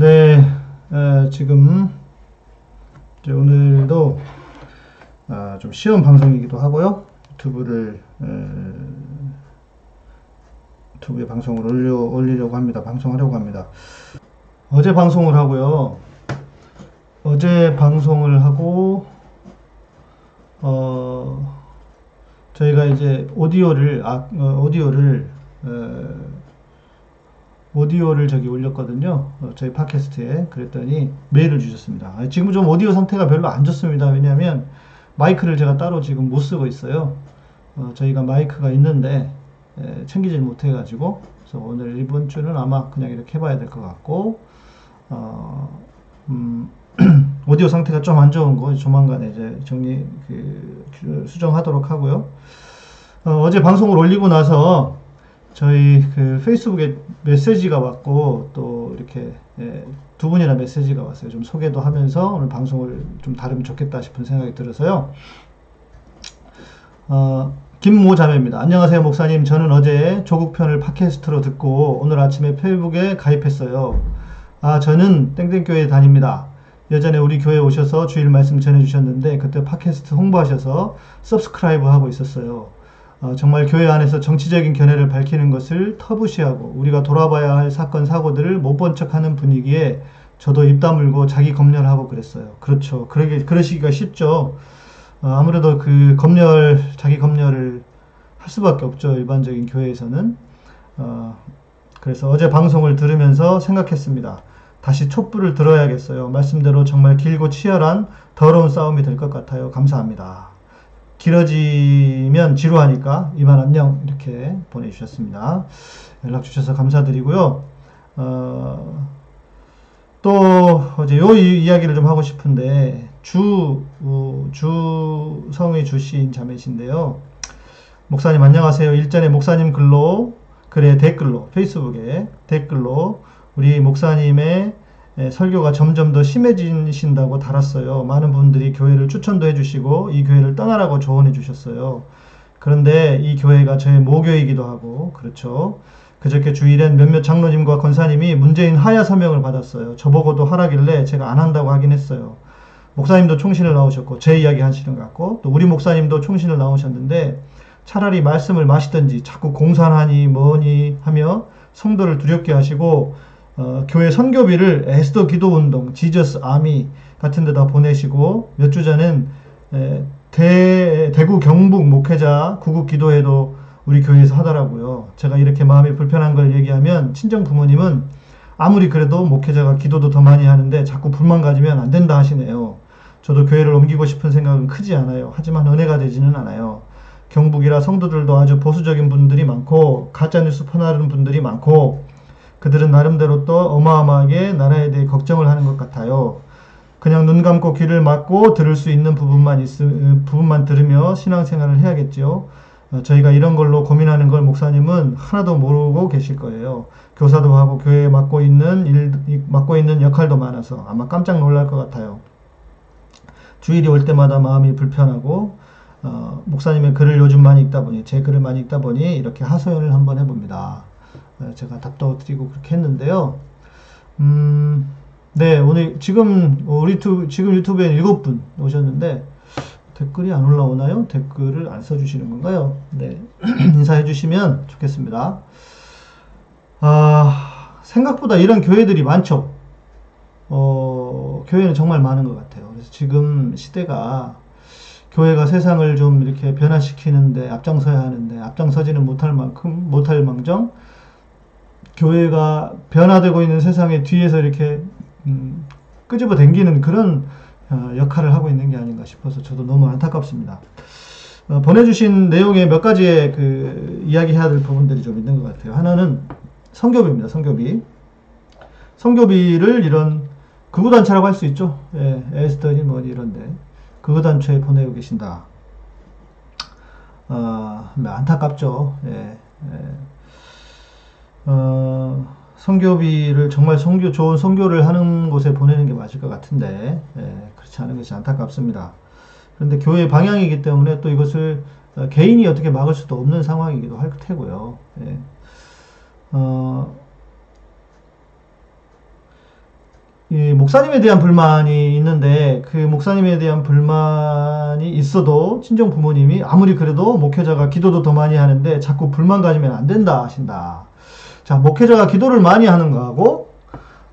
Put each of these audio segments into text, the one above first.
네, 에, 지금 오늘도 아, 좀 시험 방송이기도 하고요. 유튜브를 에, 유튜브에 방송을 올려 올리려고 합니다. 방송하려고 합니다. 어제 방송을 하고요. 어제 방송을 하고 어 저희가 이제 오디오를 아, 어, 오디오를 에, 오디오를 저기 올렸거든요. 어, 저희 팟캐스트에. 그랬더니 메일을 주셨습니다. 아, 지금 좀 오디오 상태가 별로 안 좋습니다. 왜냐하면 마이크를 제가 따로 지금 못 쓰고 있어요. 어, 저희가 마이크가 있는데 에, 챙기질 못해가지고 그래서 오늘 이번 주는 아마 그냥 이렇게 해봐야 될 것 같고 어, 음, 오디오 상태가 좀 안 좋은 거 조만간에 이제 정리 그, 그 수정하도록 하고요. 어, 제 방송을 올리고 나서 저희 그 페이스북에 메시지가 왔고 또 이렇게 예, 두 분이나 메시지가 왔어요. 좀 소개도 하면서 오늘 방송을 좀 다루면 좋겠다 싶은 생각이 들어서요. 어, 김모 자매입니다. 안녕하세요, 목사님. 저는 어제 조국편을 팟캐스트로 듣고 오늘 아침에 페이북에 가입했어요. 아, 저는 땡땡교회 다닙니다. 예전에 우리 교회 오셔서 주일 말씀 전해주셨는데 그때 팟캐스트 홍보하셔서 서브스크라이브 하고 있었어요. 어, 정말 교회 안에서 정치적인 견해를 밝히는 것을 터부시하고 우리가 돌아봐야 할 사건 사고들을 못 본 척하는 분위기에 저도 입 다물고 자기 검열하고 그랬어요. 그렇죠. 그러기 그러시기가 쉽죠. 어, 아무래도 그 검열 자기 검열을 할 수밖에 없죠. 일반적인 교회에서는. 어, 그래서 어제 방송을 들으면서 생각했습니다. 다시 촛불을 들어야겠어요. 말씀대로 정말 길고 치열한 더러운 싸움이 될 것 같아요. 감사합니다. 길어지면 지루하니까 이만 안녕 이렇게 보내주셨습니다. 연락 주셔서 감사드리고요. 어, 또 어제 요 이야기를 좀 하고 싶은데 주 어, 주성의 주시인 자매신데요. 목사님 안녕하세요. 일전에 목사님 글로 글에 댓글로 페이스북에 댓글로 우리 목사님의 예, 설교가 점점 더 심해지신다고 달았어요. 많은 분들이 교회를 추천도 해주시고 이 교회를 떠나라고 조언해 주셨어요. 그런데 이 교회가 저의 모교이기도 하고 그렇죠. 그저께 주일엔 몇몇 장로님과 권사님이 문재인 하야 서명을 받았어요. 저보고도 하라길래 제가 안 한다고 하긴 했어요. 목사님도 총신을 나오셨고 제 이야기 하시는 것 같고 또 우리 목사님도 총신을 나오셨는데 차라리 말씀을 마시든지 자꾸 공산하니 뭐니 하며 성도를 두렵게 하시고 어, 교회 선교비를 에스더 기도 운동, 지저스 아미 같은 데다 보내시고 몇 주 전엔 에, 대, 대구 경북 목회자 구국 기도회도 우리 교회에서 하더라고요. 제가 이렇게 마음이 불편한 걸 얘기하면 친정 부모님은 아무리 그래도 목회자가 기도도 더 많이 하는데 자꾸 불만 가지면 안 된다 하시네요. 저도 교회를 옮기고 싶은 생각은 크지 않아요. 하지만 은혜가 되지는 않아요. 경북이라 성도들도 아주 보수적인 분들이 많고 가짜뉴스 퍼나르는 분들이 많고 그들은 나름대로 또 어마어마하게 나라에 대해 걱정을 하는 것 같아요. 그냥 눈 감고 귀를 막고 들을 수 있는 부분만 있, 부분만 들으며 신앙생활을 해야겠죠. 어, 저희가 이런 걸로 고민하는 걸 목사님은 하나도 모르고 계실 거예요. 교사도 하고 교회에 맡고 있는 일, 맡고 있는 역할도 많아서 아마 깜짝 놀랄 것 같아요. 주일이 올 때마다 마음이 불편하고 어, 목사님의 글을 요즘 많이 읽다 보니 제 글을 많이 읽다 보니 이렇게 하소연을 한번 해봅니다. 네, 제가 답도 드리고 그렇게 했는데요. 음, 네, 오늘 지금 우리 투, 지금 유튜브에 일곱 분 오셨는데 댓글이 안 올라오나요? 댓글을 안 써주시는 건가요? 네, 인사해 주시면 좋겠습니다. 아, 생각보다 이런 교회들이 많죠. 어, 교회는 정말 많은 것 같아요. 그래서 지금 시대가 교회가 세상을 좀 이렇게 변화시키는데 앞장서야 하는데 앞장서지는 못할 만큼 못할 망정 교회가 변화되고 있는 세상에 뒤에서 이렇게 음, 끄집어 당기는 그런 어, 역할을 하고 있는 게 아닌가 싶어서 저도 너무 안타깝습니다. 어, 보내주신 내용에 몇 가지의 그 이야기해야 될 부분들이 좀 있는 것 같아요. 하나는 성교비입니다. 성교비. 성교비를 이런 극우단체라고 할 수 있죠. 예, 에스더니 뭐니 이런데 극우단체에 보내고 계신다. 아, 안타깝죠. 예, 예. 어, 성교비를 정말 성교 좋은 성교를 하는 곳에 보내는 게 맞을 것 같은데 예, 그렇지 않은 것이 안타깝습니다. 그런데 교회의 방향이기 때문에 또 이것을 어, 개인이 어떻게 막을 수도 없는 상황이기도 할 테고요. 예. 어, 이 목사님에 대한 불만이 있는데 그 목사님에 대한 불만이 있어도 친정 부모님이 아무리 그래도 목회자가 기도도 더 많이 하는데 자꾸 불만 가지면 안 된다 하신다. 자, 목회자가 기도를 많이 하는 거하고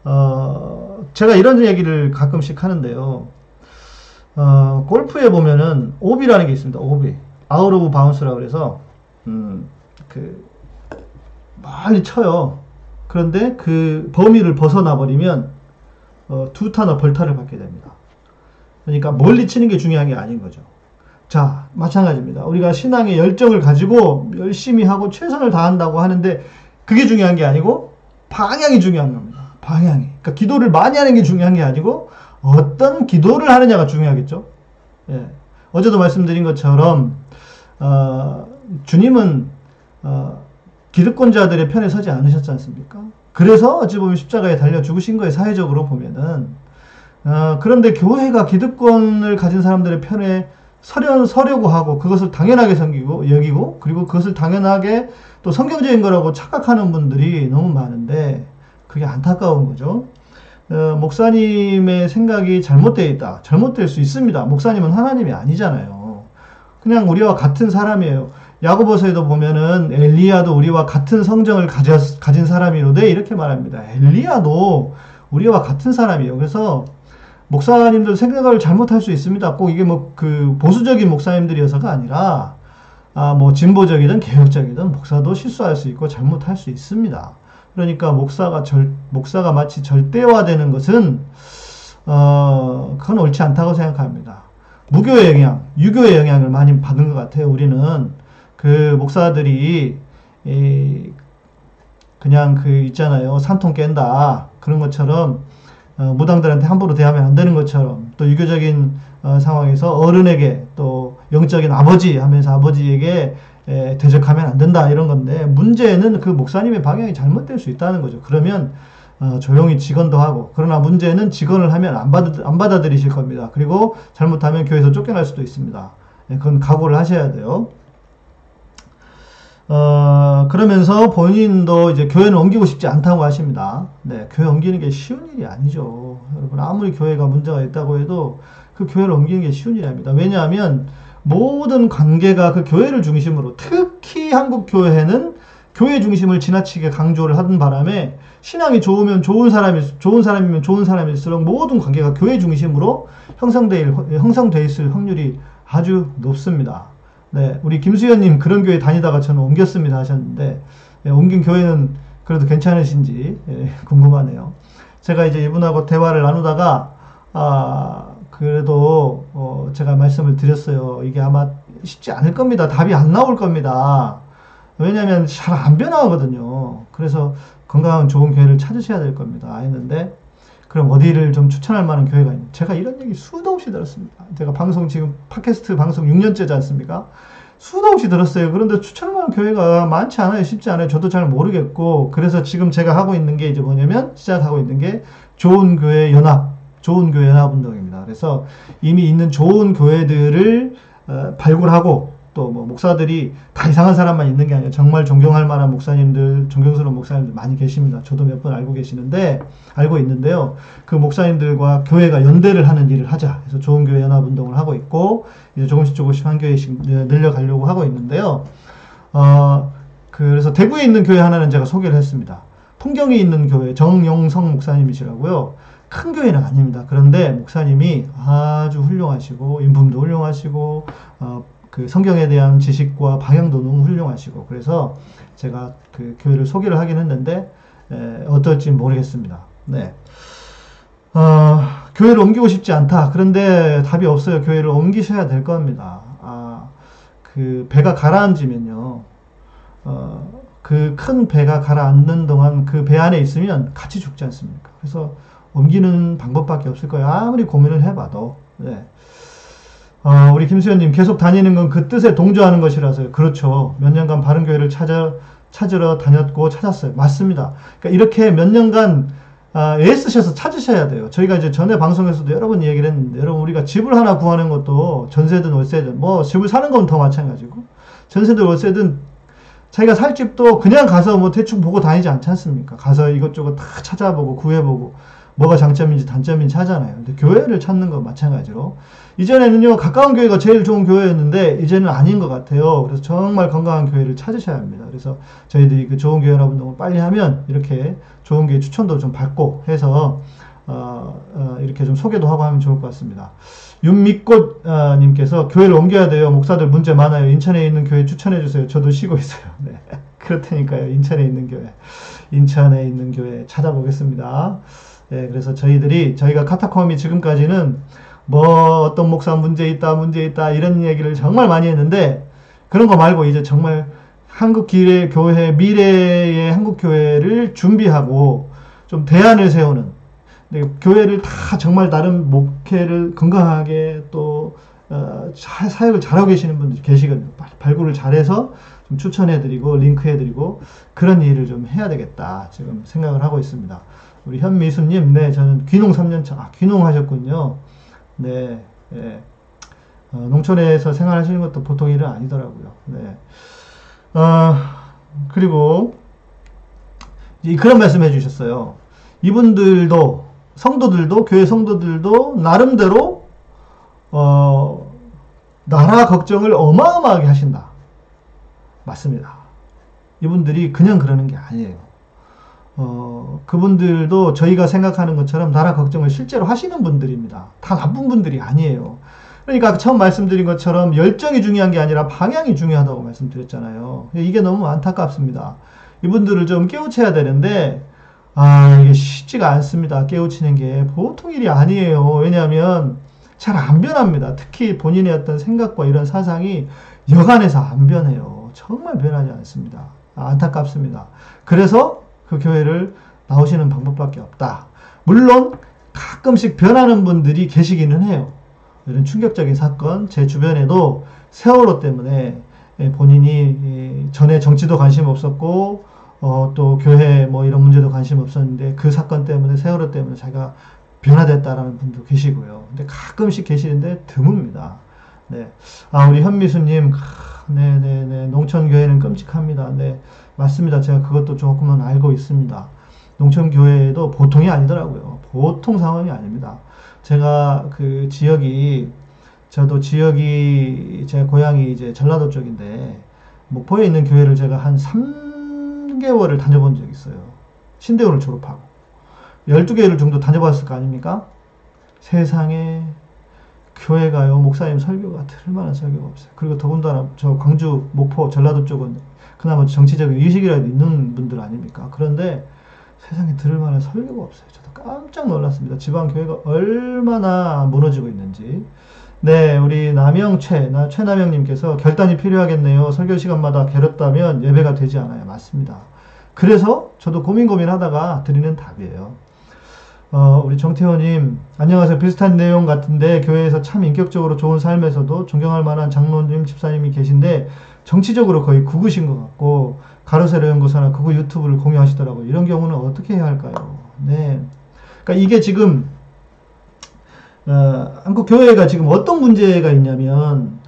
어, 제가 이런 얘기를 가끔씩 하는데요. 어, 골프에 보면은 오비라는 게 있습니다. 오비. out of bounds라고 그래서 음, 그 멀리 쳐요. 그런데 그 범위를 벗어나 버리면 어, 두 타나 벌타를 받게 됩니다. 그러니까 멀리 치는 게 중요한 게 아닌 거죠. 자, 마찬가지입니다. 우리가 신앙의 열정을 가지고 열심히 하고 최선을 다한다고 하는데 그게 중요한 게 아니고 방향이 중요한 겁니다. 방향이. 그러니까 기도를 많이 하는 게 중요한 게 아니고 어떤 기도를 하느냐가 중요하겠죠. 예. 어제도 말씀드린 것처럼 어, 주님은 어, 기득권자들의 편에 서지 않으셨지 않습니까? 그래서 어찌 보면 십자가에 달려 죽으신 거예요. 사회적으로 보면은. 어, 그런데 교회가 기득권을 가진 사람들의 편에 서려, 서려고 하고 그것을 당연하게 섬기고 여기고 그리고 그것을 당연하게 또 성경적인 거라고 착각하는 분들이 너무 많은데 그게 안타까운 거죠. 어, 목사님의 생각이 잘못되어 있다. 잘못될 수 있습니다. 목사님은 하나님이 아니잖아요. 그냥 우리와 같은 사람이에요. 야고보서에도 보면은 엘리야도 우리와 같은 성정을 가진 사람이로되 이렇게 말합니다. 엘리야도 우리와 같은 사람이에요. 그래서 목사님들 생각을 잘못할 수 있습니다. 꼭 이게 뭐 그 보수적인 목사님들이어서가 아니라 아 뭐 진보적이든 개혁적이든 목사도 실수할 수 있고 잘못할 수 있습니다. 그러니까 목사가 절 목사가 마치 절대화되는 것은 어 그건 옳지 않다고 생각합니다. 무교의 영향, 유교의 영향을 많이 받은 것 같아요. 우리는 그 목사들이 이 그냥 그 있잖아요. 산통 깬다. 그런 것처럼 어, 무당들한테 함부로 대하면 안 되는 것처럼 또 유교적인 어, 상황에서 어른에게 또 영적인 아버지 하면서 아버지에게 에, 대적하면 안 된다 이런 건데 문제는 그 목사님의 방향이 잘못될 수 있다는 거죠. 그러면 어, 조용히 직원도 하고 그러나 문제는 직원을 하면 안, 받아, 안 받아들이실 겁니다. 그리고 잘못하면 교회에서 쫓겨날 수도 있습니다. 네, 그건 각오를 하셔야 돼요. 어, 그러면서 본인도 이제 교회는 옮기고 싶지 않다고 하십니다. 네, 교회 옮기는 게 쉬운 일이 아니죠. 여러분, 아무리 교회가 문제가 있다고 해도 그 교회를 옮기는 게 쉬운 일이 아닙니다. 왜냐하면 모든 관계가 그 교회를 중심으로, 특히 한국 교회는 교회 중심을 지나치게 강조를 하는 바람에 신앙이 좋으면 좋은 사람이, 좋은 사람이면 좋은 사람일수록 모든 관계가 교회 중심으로 형성돼, 형성돼 있을 확률이 아주 높습니다. 네, 우리 김수현님 그런 교회 다니다가 저는 옮겼습니다 하셨는데 예, 옮긴 교회는 그래도 괜찮으신지 예, 궁금하네요. 제가 이제 이분하고 대화를 나누다가 아 그래도 어, 제가 말씀을 드렸어요. 이게 아마 쉽지 않을 겁니다. 답이 안 나올 겁니다. 왜냐하면 잘 안 변화하거든요. 그래서 건강한 좋은 교회를 찾으셔야 될 겁니다. 했는데 그럼 어디를 좀 추천할 만한 교회가 있냐? 제가 이런 얘기 수도 없이 들었습니다. 제가 방송 지금 팟캐스트 방송 6년째지 않습니까? 수도 없이 들었어요. 그런데 추천할 만한 교회가 많지 않아요. 쉽지 않아요. 저도 잘 모르겠고 그래서 지금 제가 하고 있는 게 이제 뭐냐면 시작하고 있는 게 좋은 교회 연합, 좋은 교회 연합 운동입니다. 그래서 이미 있는 좋은 교회들을 어, 발굴하고 또 뭐 목사들이 다 이상한 사람만 있는 게 아니라 정말 존경할 만한 목사님들, 존경스러운 목사님들 많이 계십니다. 저도 몇 번 알고 계시는데, 알고 있는데요. 그 목사님들과 교회가 연대를 하는 일을 하자. 그래서 좋은 교회 연합 운동을 하고 있고, 이제 조금씩 조금씩 한 교회씩 늘려가려고 하고 있는데요. 어, 그래서 대구에 있는 교회 하나는 제가 소개를 했습니다. 풍경에 있는 교회 정영성 목사님이시라고요. 큰 교회는 아닙니다. 그런데 목사님이 아주 훌륭하시고 인품도 훌륭하시고 어, 그 성경에 대한 지식과 방향도 너무 훌륭하시고 그래서 제가 그 교회를 소개를 하긴 했는데 에, 어떨지 모르겠습니다. 네. 어, 교회를 옮기고 싶지 않다. 그런데 답이 없어요. 교회를 옮기셔야 될 겁니다. 아, 그 배가 가라앉으면요. 어, 그 큰 배가 가라앉는 동안 그 배 안에 있으면 같이 죽지 않습니까? 그래서 옮기는 방법밖에 없을 거예요. 아무리 고민을 해봐도. 네. 어, 우리 김수현님 계속 다니는 건 그 뜻에 동조하는 것이라서요. 그렇죠. 몇 년간 바른 교회를 찾아, 찾으러 다녔고 찾았어요. 맞습니다. 그러니까 이렇게 몇 년간 아, 애쓰셔서 찾으셔야 돼요. 저희가 이제 전에 방송에서도 여러 번 얘기를 했는데, 여러분, 우리가 집을 하나 구하는 것도 전세든 월세든, 뭐, 집을 사는 건 더 마찬가지고, 전세든 월세든, 자기가 살 집도 그냥 가서 뭐 대충 보고 다니지 않지 않습니까? 가서 이것저것 다 찾아보고, 구해보고, 뭐가 장점인지 단점인지 하잖아요. 근데 교회를 찾는 건 마찬가지로 이전에는요 가까운 교회가 제일 좋은 교회였는데 이제는 아닌 것 같아요. 그래서 정말 건강한 교회를 찾으셔야 합니다. 그래서 저희들이 그 좋은 교회 여러분들 빨리 하면 이렇게 좋은 교회 추천도 좀 받고 해서 어, 어, 이렇게 좀 소개도 하고 하면 좋을 것 같습니다. 윤미꽃님께서 교회를 옮겨야 돼요. 목사들 문제 많아요. 인천에 있는 교회 추천해 주세요. 저도 쉬고 있어요. 네. 그렇다니까요. 인천에 있는 교회. 인천에 있는 교회 찾아보겠습니다. 네, 그래서 저희들이, 저희가 카타콤이 지금까지는 뭐 어떤 목사 문제 있다, 문제 있다, 이런 얘기를 정말 많이 했는데, 그런 거 말고 이제 정말 한국 기회 교회, 미래의 한국 교회를 준비하고 좀 대안을 세우는, 네, 교회를 다 정말 다른 목회를 건강하게 또 어, 사역을 잘하고 계시는 분들이 계시거든요. 발굴을 잘해서 좀 추천해드리고 링크해드리고 그런 일을 좀 해야 되겠다 지금 생각을 하고 있습니다. 우리 현미수님, 네 저는 귀농 3년차, 아, 귀농 하셨군요. 네, 네. 어, 농촌에서 생활하시는 것도 보통 일은 아니더라고요. 네. 어, 그리고 그런 말씀 해주셨어요. 이분들도 성도들도 교회 성도들도 나름대로 어, 나라 걱정을 어마어마하게 하신다. 맞습니다. 이분들이 그냥 그러는 게 아니에요. 어, 그분들도 저희가 생각하는 것처럼 나라 걱정을 실제로 하시는 분들입니다. 다 나쁜 분들이 아니에요. 그러니까 처음 말씀드린 것처럼 열정이 중요한 게 아니라 방향이 중요하다고 말씀드렸잖아요. 이게 너무 안타깝습니다. 이분들을 좀 깨우쳐야 되는데, 아, 이게 쉽지가 않습니다. 깨우치는 게 보통 일이 아니에요. 왜냐하면 잘 안 변합니다. 특히 본인의 어떤 생각과 이런 사상이 여간해서 안 변해요. 정말 변하지 않습니다. 아, 안타깝습니다. 그래서 그 교회를 나오시는 방법밖에 없다. 물론 가끔씩 변하는 분들이 계시기는 해요. 이런 충격적인 사건, 제 주변에도 세월호 때문에 본인이 전에 정치도 관심 없었고, 어, 또 교회 뭐 이런 문제도 관심 없었는데 그 사건 때문에 세월호 때문에 자기가 변화됐다라는 분도 계시고요. 근데 가끔씩 계시는데 드뭅니다. 네. 아, 우리 현미수님, 네네네. 농촌교회는 끔찍합니다. 네. 맞습니다. 제가 그것도 조금은 알고 있습니다. 농촌교회도 보통이 아니더라고요. 보통 상황이 아닙니다. 제가 그 지역이, 저도 지역이, 제 고향이 이제 전라도 쪽인데, 목포에 있는 교회를 제가 한 3개월을 다녀본 적이 있어요. 신대원을 졸업하고. 12개를 정도 다녀봤을 거 아닙니까? 세상에 교회가요, 목사님 설교가 들만한 설교가 없어요. 그리고 더군다나 저 광주, 목포, 전라도 쪽은 그나마 정치적인 의식이라도 있는 분들 아닙니까? 그런데 세상에 들을 만한 설교가 없어요. 저도 깜짝 놀랐습니다. 지방 교회가 얼마나 무너지고 있는지. 네, 우리 남영최, 나 최남영님께서 결단이 필요하겠네요. 설교 시간마다 괴롭다면 예배가 되지 않아요. 맞습니다. 그래서 저도 고민 고민하다가 드리는 답이에요. 어, 우리 정태호님, 안녕하세요. 비슷한 내용 같은데, 교회에서 참 인격적으로 좋은 삶에서도 존경할 만한 장로님, 집사님이 계신데, 정치적으로 거의 구구신 것 같고, 가로세로 연구소나 그구 유튜브를 공유하시더라고요. 이런 경우는 어떻게 해야 할까요? 네. 그러니까 이게 지금, 어, 한국 교회가 지금 어떤 문제가 있냐면,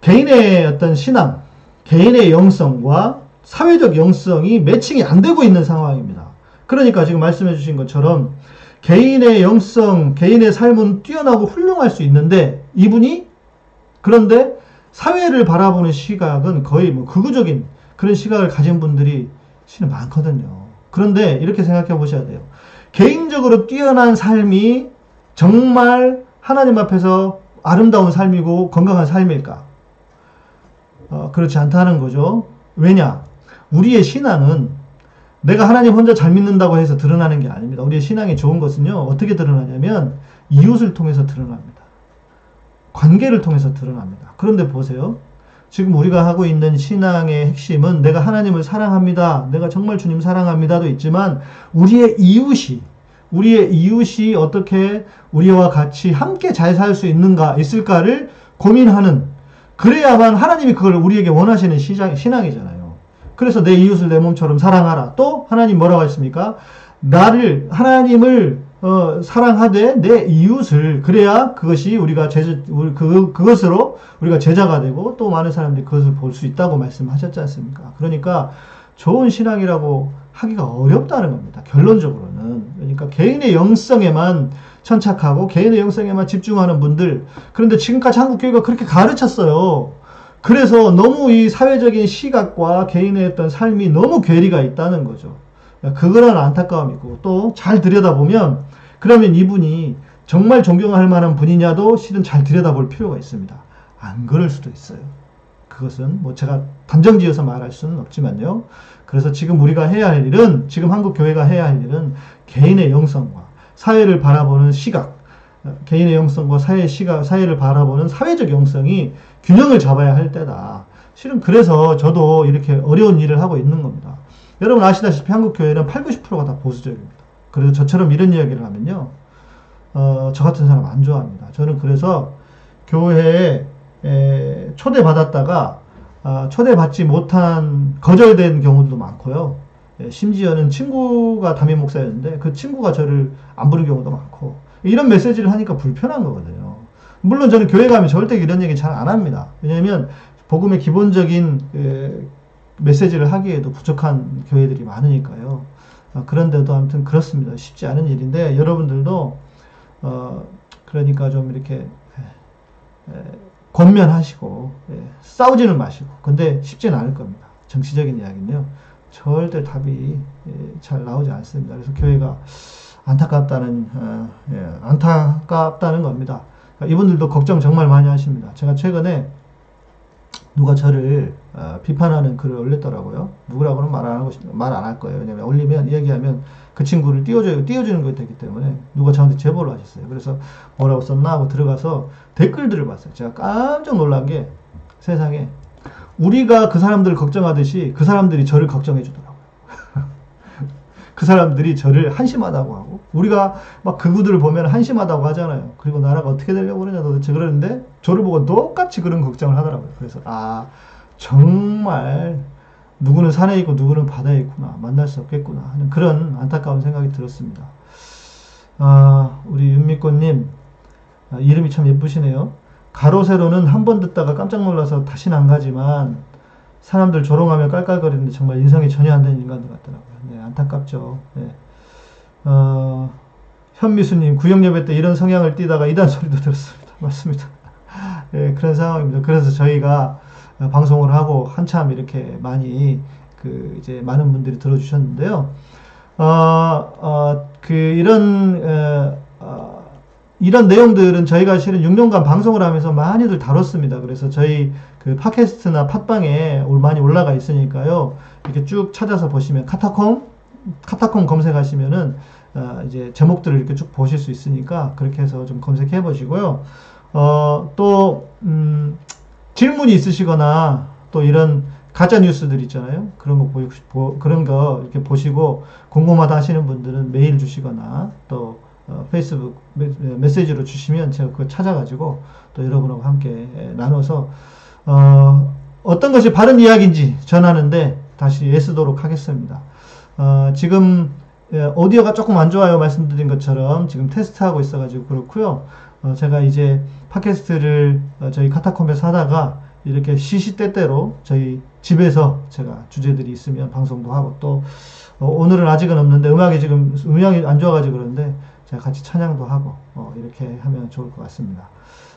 개인의 어떤 신앙, 개인의 영성과 사회적 영성이 매칭이 안 되고 있는 상황입니다. 그러니까 지금 말씀해 주신 것처럼 개인의 영성, 개인의 삶은 뛰어나고 훌륭할 수 있는데 이분이 그런데 사회를 바라보는 시각은 거의 뭐 극우적인 그런 시각을 가진 분들이 실은 많거든요. 그런데 이렇게 생각해 보셔야 돼요. 개인적으로 뛰어난 삶이 정말 하나님 앞에서 아름다운 삶이고 건강한 삶일까? 어, 그렇지 않다는 거죠. 왜냐? 우리의 신앙은 내가 하나님 혼자 잘 믿는다고 해서 드러나는 게 아닙니다. 우리의 신앙이 좋은 것은요, 어떻게 드러나냐면, 이웃을 통해서 드러납니다. 관계를 통해서 드러납니다. 그런데 보세요. 지금 우리가 하고 있는 신앙의 핵심은 내가 하나님을 사랑합니다. 내가 정말 주님 사랑합니다도 있지만, 우리의 이웃이, 우리의 이웃이 어떻게 우리와 같이 함께 잘 살 수 있는가, 있을까를 고민하는, 그래야만 하나님이 그걸 우리에게 원하시는 시장, 신앙이잖아요. 그래서 내 이웃을 내 몸처럼 사랑하라. 또 하나님 뭐라고 하십니까? 나를 하나님을 어, 사랑하되 내 이웃을 그래야 그것이 우리가 제자 그 그것으로 우리가 제자가 되고 또 많은 사람들이 그것을 볼 수 있다고 말씀하셨지 않습니까? 그러니까 좋은 신앙이라고 하기가 어렵다는 겁니다. 결론적으로는. 그러니까 개인의 영성에만 천착하고 개인의 영성에만 집중하는 분들. 그런데 지금까지 한국 교회가 그렇게 가르쳤어요. 그래서 너무 이 사회적인 시각과 개인의 어떤 삶이 너무 괴리가 있다는 거죠. 그거는 안타까움이 있고 또 잘 들여다보면 그러면 이분이 정말 존경할 만한 분이냐도 실은 잘 들여다볼 필요가 있습니다. 안 그럴 수도 있어요. 그것은 뭐 제가 단정지어서 말할 수는 없지만요. 그래서 지금 우리가 해야 할 일은 지금 한국 교회가 해야 할 일은 개인의 영성과 사회를 바라보는 시각, 개인의 영성과 사회의 시각, 사회를 바라보는 사회적 영성이 균형을 잡아야 할 때다. 실은 그래서 저도 이렇게 어려운 일을 하고 있는 겁니다. 여러분 아시다시피 한국 교회는 8, 90%가 다 보수적입니다. 그래서 저처럼 이런 이야기를 하면요. 어, 저 같은 사람 안 좋아합니다. 저는 그래서 교회에 에, 초대받았다가 아, 초대받지 못한 거절된 경우도 많고요. 예, 심지어는 친구가 담임 목사였는데 그 친구가 저를 안 부른 경우도 많고 이런 메시지를 하니까 불편한 거거든요. 물론 저는 교회 가면 절대 이런 얘기 잘 안 합니다. 왜냐하면 복음의 기본적인 에, 메시지를 하기에도 부족한 교회들이 많으니까요. 아, 그런데도 아무튼 그렇습니다. 쉽지 않은 일인데 여러분들도 어, 그러니까 좀 이렇게 에, 에, 권면하시고 예, 싸우지는 마시고 근데 쉽지는 않을 겁니다. 정치적인 이야기는요. 절대 답이 예, 잘 나오지 않습니다. 그래서 교회가 안타깝다는 어, 예, 안타깝다는 겁니다. 이분들도 걱정 정말 많이 하십니다. 제가 최근에 누가 저를 어, 비판하는 글을 올렸더라고요. 누구라고는 말 안 하고 말 안 할 거예요. 왜냐면 올리면 얘기하면 그 친구를 띄워줘요. 띄워주는 것이 되기 때문에 누가 저한테 제보를 하셨어요. 그래서 뭐라고 썼나 하고 들어가서 댓글들을 봤어요. 제가 깜짝 놀란 게 세상에 우리가 그 사람들을 걱정하듯이 그 사람들이 저를 걱정해 주더라고요. 그 사람들이 저를 한심하다고 하고 우리가 막 그구들을 보면 한심하다고 하잖아요. 그리고 나라가 어떻게 되려고 그러냐 도대체 그러는데 저를 보고 똑같이 그런 걱정을 하더라고요. 그래서 아 정말 누구는 산에 있고 누구는 바다에 있구나 만날 수 없겠구나 하는 그런 안타까운 생각이 들었습니다. 아 우리 윤미꽃님 아, 이름이 참 예쁘시네요. 가로 세로는 한 번 듣다가 깜짝 놀라서 다시는 안 가지만 사람들 조롱하며 깔깔거리는데 정말 인성이 전혀 안 되는 인간들 같더라고요. 네, 안타깝죠. 네. 어, 현미수님, 구역예배 때 이런 성향을 띠다가 이단 소리도 들었습니다. 맞습니다. 네, 그런 상황입니다. 그래서 저희가 방송을 하고 한참 이렇게 많이 그 이제 많은 분들이 들어주셨는데요. 어, 어, 그 이런 어, 어, 이런 내용들은 저희가 실은 6년간 방송을 하면서 많이들 다뤘습니다. 그래서 저희 그 팟캐스트나 팟빵에 많이 올라가 있으니까요. 이렇게 쭉 찾아서 보시면 카타콤 카타콤 검색하시면은 어, 이제 제목들을 이렇게 쭉 보실 수 있으니까 그렇게 해서 좀 검색해 보시고요. 어, 또 음, 질문이 있으시거나 또 이런 가짜 뉴스들 있잖아요. 그런 거 보고 보, 그런 거 이렇게 보시고 궁금하다 하시는 분들은 메일 주시거나 또 어, 페이스북 메시지로 주시면 제가 그거 찾아가지고 또 여러분하고 함께 나눠서 어, 어떤 것이 바른 이야기인지 전하는데 다시 애쓰도록 하겠습니다. 어, 지금 예, 오디오가 조금 안 좋아요 말씀드린 것처럼 지금 테스트하고 있어가지고 그렇고요. 어, 제가 이제 팟캐스트를 어, 저희 카타콤에서 하다가 이렇게 시시때때로 저희 집에서 제가 주제들이 있으면 방송도 하고 또 어, 오늘은 아직은 없는데 음악이 지금 음향이 안 좋아가지고 그런데 제가 같이 찬양도 하고 어, 이렇게 하면 좋을 것 같습니다.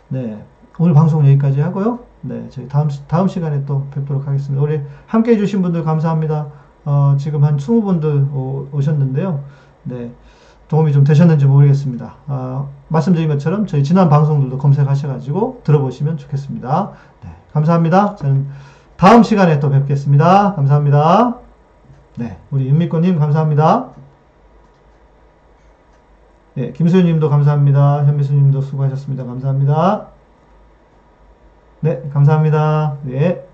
네. 오늘 방송 여기까지 하고요. 네, 저희 다음, 다음 시간에 또 뵙도록 하겠습니다. 우리 함께 해주신 분들 감사합니다. 어, 지금 한 20분들 오, 오셨는데요. 네, 도움이 좀 되셨는지 모르겠습니다. 어, 말씀드린 것처럼 저희 지난 방송들도 검색하셔가지고 들어보시면 좋겠습니다. 네, 감사합니다. 저는 다음 시간에 또 뵙겠습니다. 감사합니다. 네, 우리 윤미꽃님 감사합니다. 네, 김소연님도 감사합니다. 현미수님도 수고하셨습니다. 감사합니다. 네, 감사합니다. 네.